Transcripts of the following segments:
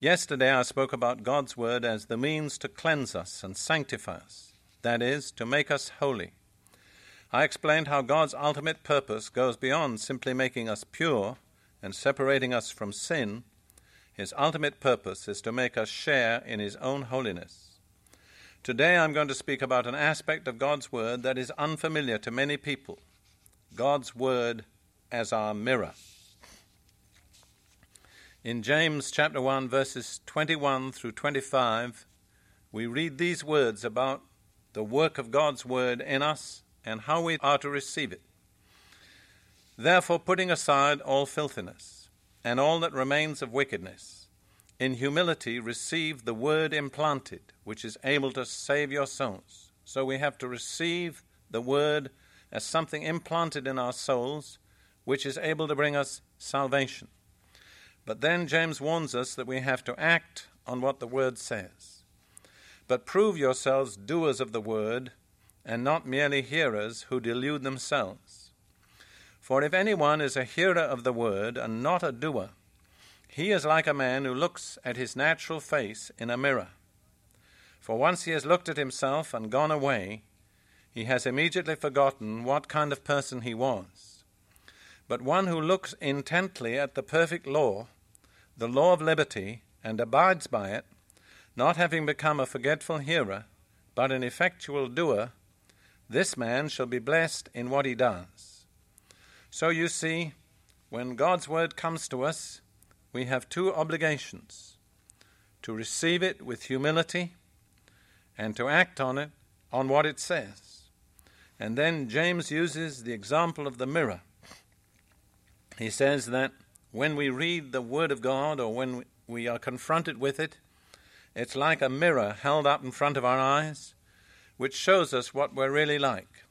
Yesterday I spoke about God's Word as the means to cleanse us and sanctify us, that is, to make us holy. I explained how God's ultimate purpose goes beyond simply making us pure and separating us from sin. His ultimate purpose is to make us share in His own holiness. Today I'm going to speak about an aspect of God's Word that is unfamiliar to many people God's Word as our mirror. In James chapter 1, verses 21 through 25, we read these words about the work of God's word in us and how we are to receive it. Therefore, putting aside all filthiness and all that remains of wickedness, in humility receive the word implanted, which is able to save your souls. So we have to receive the word as something implanted in our souls, which is able to bring us salvation. But then James warns us that we have to act on what the word says. But prove yourselves doers of the word, and not merely hearers who delude themselves. For if anyone is a hearer of the word and not a doer, he is like a man who looks at his natural face in a mirror. For once he has looked at himself and gone away, he has immediately forgotten what kind of person he was. But one who looks intently at the perfect law, the law of liberty and abides by it, not having become a forgetful hearer, but an effectual doer, this man shall be blessed in what he does. So you see, when God's word comes to us, we have two obligations to receive it with humility and to act on it on what it says. And then James uses the example of the mirror. He says that when we read the Word of God or when we are confronted with it, it's like a mirror held up in front of our eyes, which shows us what we're really like.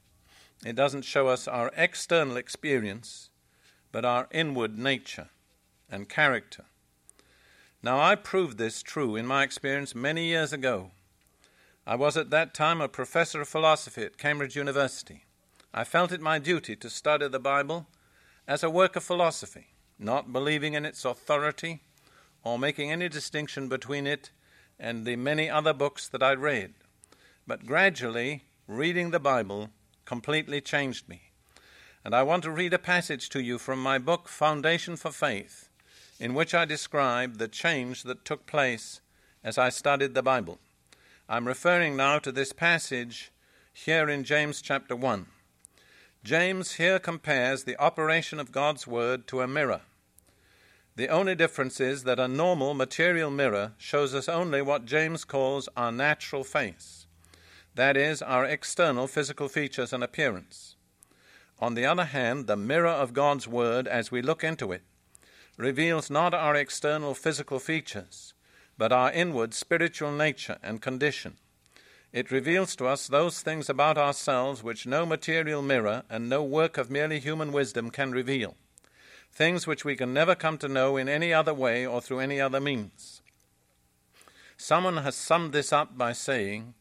It doesn't show us our external experience, but our inward nature and character. Now, I proved this true in my experience many years ago. I was at that time a professor of philosophy at Cambridge University. I felt it my duty to study the Bible as a work of philosophy not believing in its authority or making any distinction between it and the many other books that I read. But gradually, reading the Bible completely changed me. And I want to read a passage to you from my book, Foundation for Faith, in which I describe the change that took place as I studied the Bible. I'm referring now to this passage here in James chapter 1. James here compares the operation of God's Word to a mirror. The only difference is that a normal material mirror shows us only what James calls our natural face, that is, our external physical features and appearance. On the other hand, the mirror of God's Word, as we look into it, reveals not our external physical features, but our inward spiritual nature and condition. It reveals to us those things about ourselves which no material mirror and no work of merely human wisdom can reveal, things which we can never come to know in any other way or through any other means. Someone has summed this up by saying,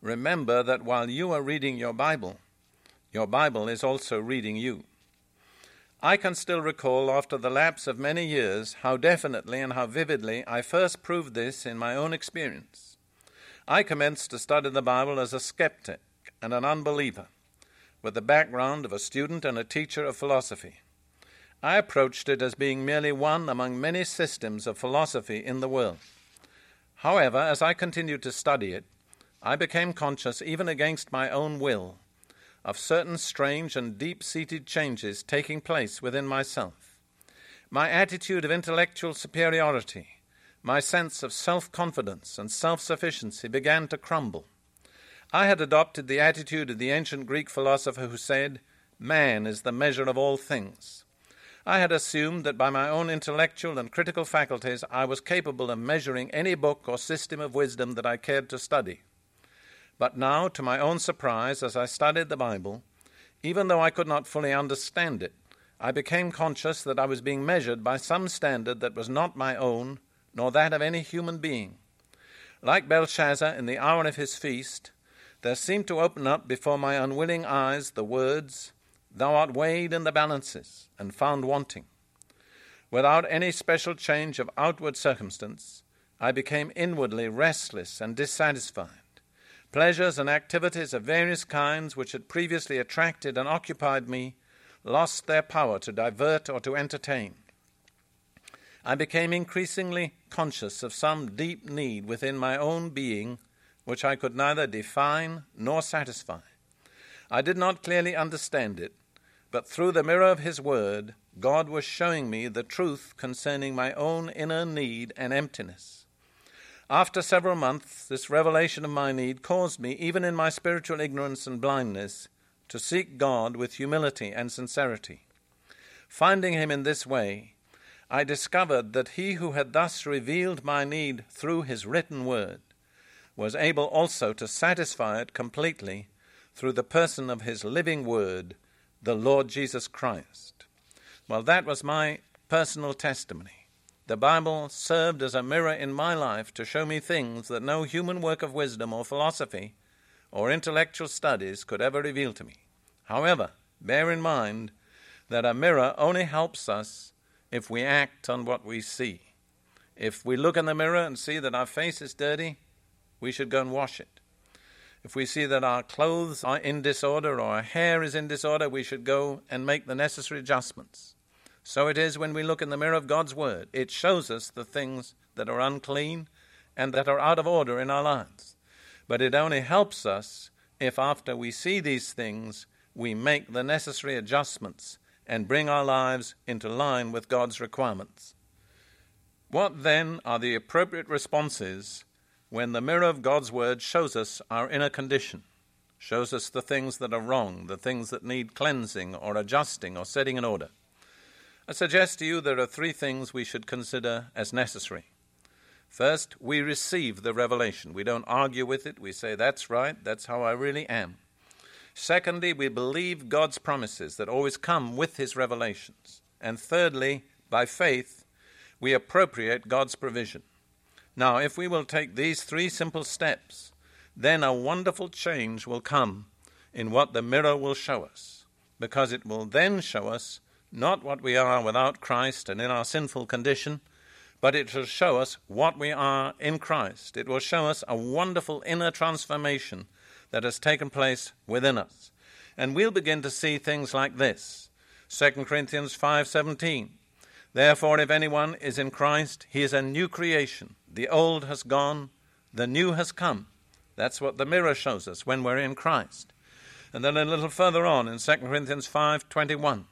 Remember that while you are reading your Bible, your Bible is also reading you. I can still recall, after the lapse of many years, how definitely and how vividly I first proved this in my own experience. I commenced to study the Bible as a skeptic and an unbeliever, with the background of a student and a teacher of philosophy. I approached it as being merely one among many systems of philosophy in the world. However, as I continued to study it, I became conscious, even against my own will, of certain strange and deep seated changes taking place within myself. My attitude of intellectual superiority my sense of self confidence and self sufficiency began to crumble. I had adopted the attitude of the ancient Greek philosopher who said, Man is the measure of all things. I had assumed that by my own intellectual and critical faculties I was capable of measuring any book or system of wisdom that I cared to study. But now, to my own surprise, as I studied the Bible, even though I could not fully understand it, I became conscious that I was being measured by some standard that was not my own, nor that of any human being. Like Belshazzar in the hour of his feast, there seemed to open up before my unwilling eyes the words, Thou art weighed in the balances and found wanting. Without any special change of outward circumstance, I became inwardly restless and dissatisfied. Pleasures and activities of various kinds which had previously attracted and occupied me lost their power to divert or to entertain. I became increasingly conscious of some deep need within my own being which I could neither define nor satisfy. I did not clearly understand it, but through the mirror of His Word, God was showing me the truth concerning my own inner need and emptiness. After several months, this revelation of my need caused me, even in my spiritual ignorance and blindness, to seek God with humility and sincerity. Finding Him in this way, I discovered that He who had thus revealed my need through His written word was able also to satisfy it completely through the person of His living word, the Lord Jesus Christ. Well, that was my personal testimony. The Bible served as a mirror in my life to show me things that no human work of wisdom or philosophy or intellectual studies could ever reveal to me. However, bear in mind that a mirror only helps us if we act on what we see. If we look in the mirror and see that our face is dirty, we should go and wash it. If we see that our clothes are in disorder or our hair is in disorder, we should go and make the necessary adjustments. So it is when we look in the mirror of God's Word. It shows us the things that are unclean and that are out of order in our lives. But it only helps us if, after we see these things, we make the necessary adjustments and bring our lives into line with God's requirements. What then are the appropriate responses when the mirror of God's Word shows us our inner condition, shows us the things that are wrong, the things that need cleansing or adjusting or setting in order? I suggest to you there are three things we should consider as necessary. First, we receive the revelation. We don't argue with it. We say, that's right, that's how I really am. Secondly, we believe God's promises that always come with His revelations. And thirdly, by faith, we appropriate God's provision. Now, if we will take these three simple steps, then a wonderful change will come in what the mirror will show us, because it will then show us not what we are without Christ and in our sinful condition, but it will show us what we are in Christ. It will show us a wonderful inner transformation that has taken place within us. And we'll begin to see things like this. 2 Corinthians 5:17. Therefore if anyone is in Christ, he is a new creation. The old has gone, the new has come. That's what the mirror shows us when we're in Christ. And then a little further on in 2 Corinthians 5:21,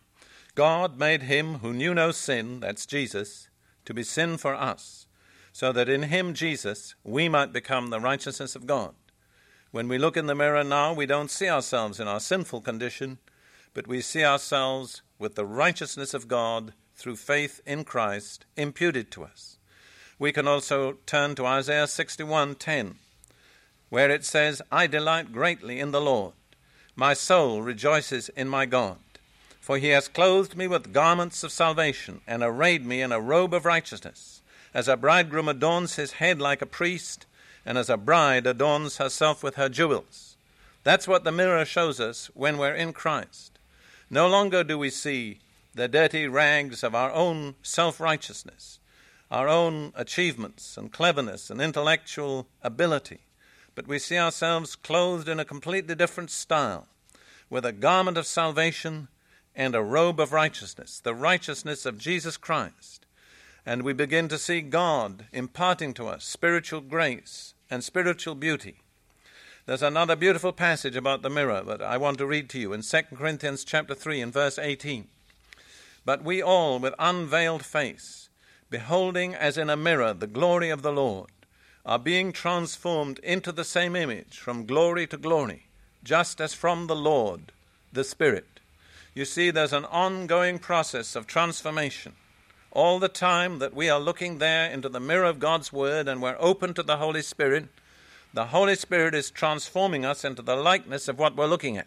God made him who knew no sin, that's Jesus, to be sin for us, so that in him, Jesus, we might become the righteousness of God. When we look in the mirror now, we don't see ourselves in our sinful condition, but we see ourselves with the righteousness of God through faith in Christ imputed to us. We can also turn to Isaiah 61:10, where it says, "I delight greatly in the Lord; my soul rejoices in my God." For he has clothed me with garments of salvation, and arrayed me in a robe of righteousness, as a bridegroom adorns his head like a priest, and as a bride adorns herself with her jewels. That's what the mirror shows us when we're in Christ. No longer do we see the dirty rags of our own self righteousness, our own achievements and cleverness and intellectual ability, but we see ourselves clothed in a completely different style, with a garment of salvation and a robe of righteousness, the righteousness of Jesus Christ. And we begin to see God imparting to us spiritual grace and spiritual beauty. There's another beautiful passage about the mirror that I want to read to you in 2 Corinthians chapter 3 and verse 18. But we all with unveiled face, beholding as in a mirror the glory of the Lord, are being transformed into the same image from glory to glory, just as from the Lord, the Spirit. You see, there's an ongoing process of transformation. All the time that we are looking there into the mirror of God's Word and we're open to the Holy Spirit, the Holy Spirit is transforming us into the likeness of what we're looking at.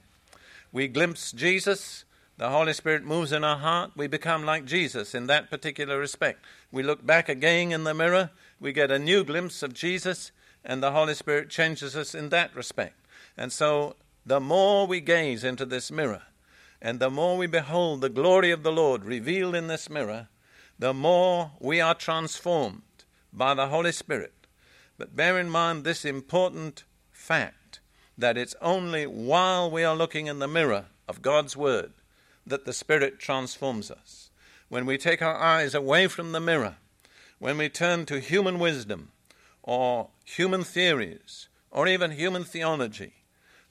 We glimpse Jesus, the Holy Spirit moves in our heart, we become like Jesus in that particular respect. We look back again in the mirror, we get a new glimpse of Jesus, and the Holy Spirit changes us in that respect. And so, the more we gaze into this mirror, and the more we behold the glory of the Lord revealed in this mirror, the more we are transformed by the Holy Spirit. But bear in mind this important fact that it's only while we are looking in the mirror of God's Word that the Spirit transforms us. When we take our eyes away from the mirror, when we turn to human wisdom or human theories or even human theology,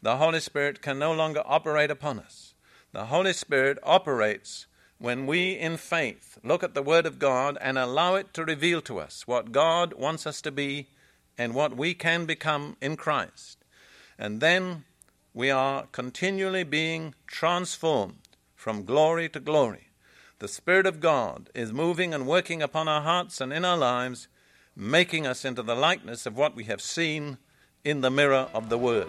the Holy Spirit can no longer operate upon us. The Holy Spirit operates when we, in faith, look at the Word of God and allow it to reveal to us what God wants us to be and what we can become in Christ. And then we are continually being transformed from glory to glory. The Spirit of God is moving and working upon our hearts and in our lives, making us into the likeness of what we have seen in the mirror of the Word.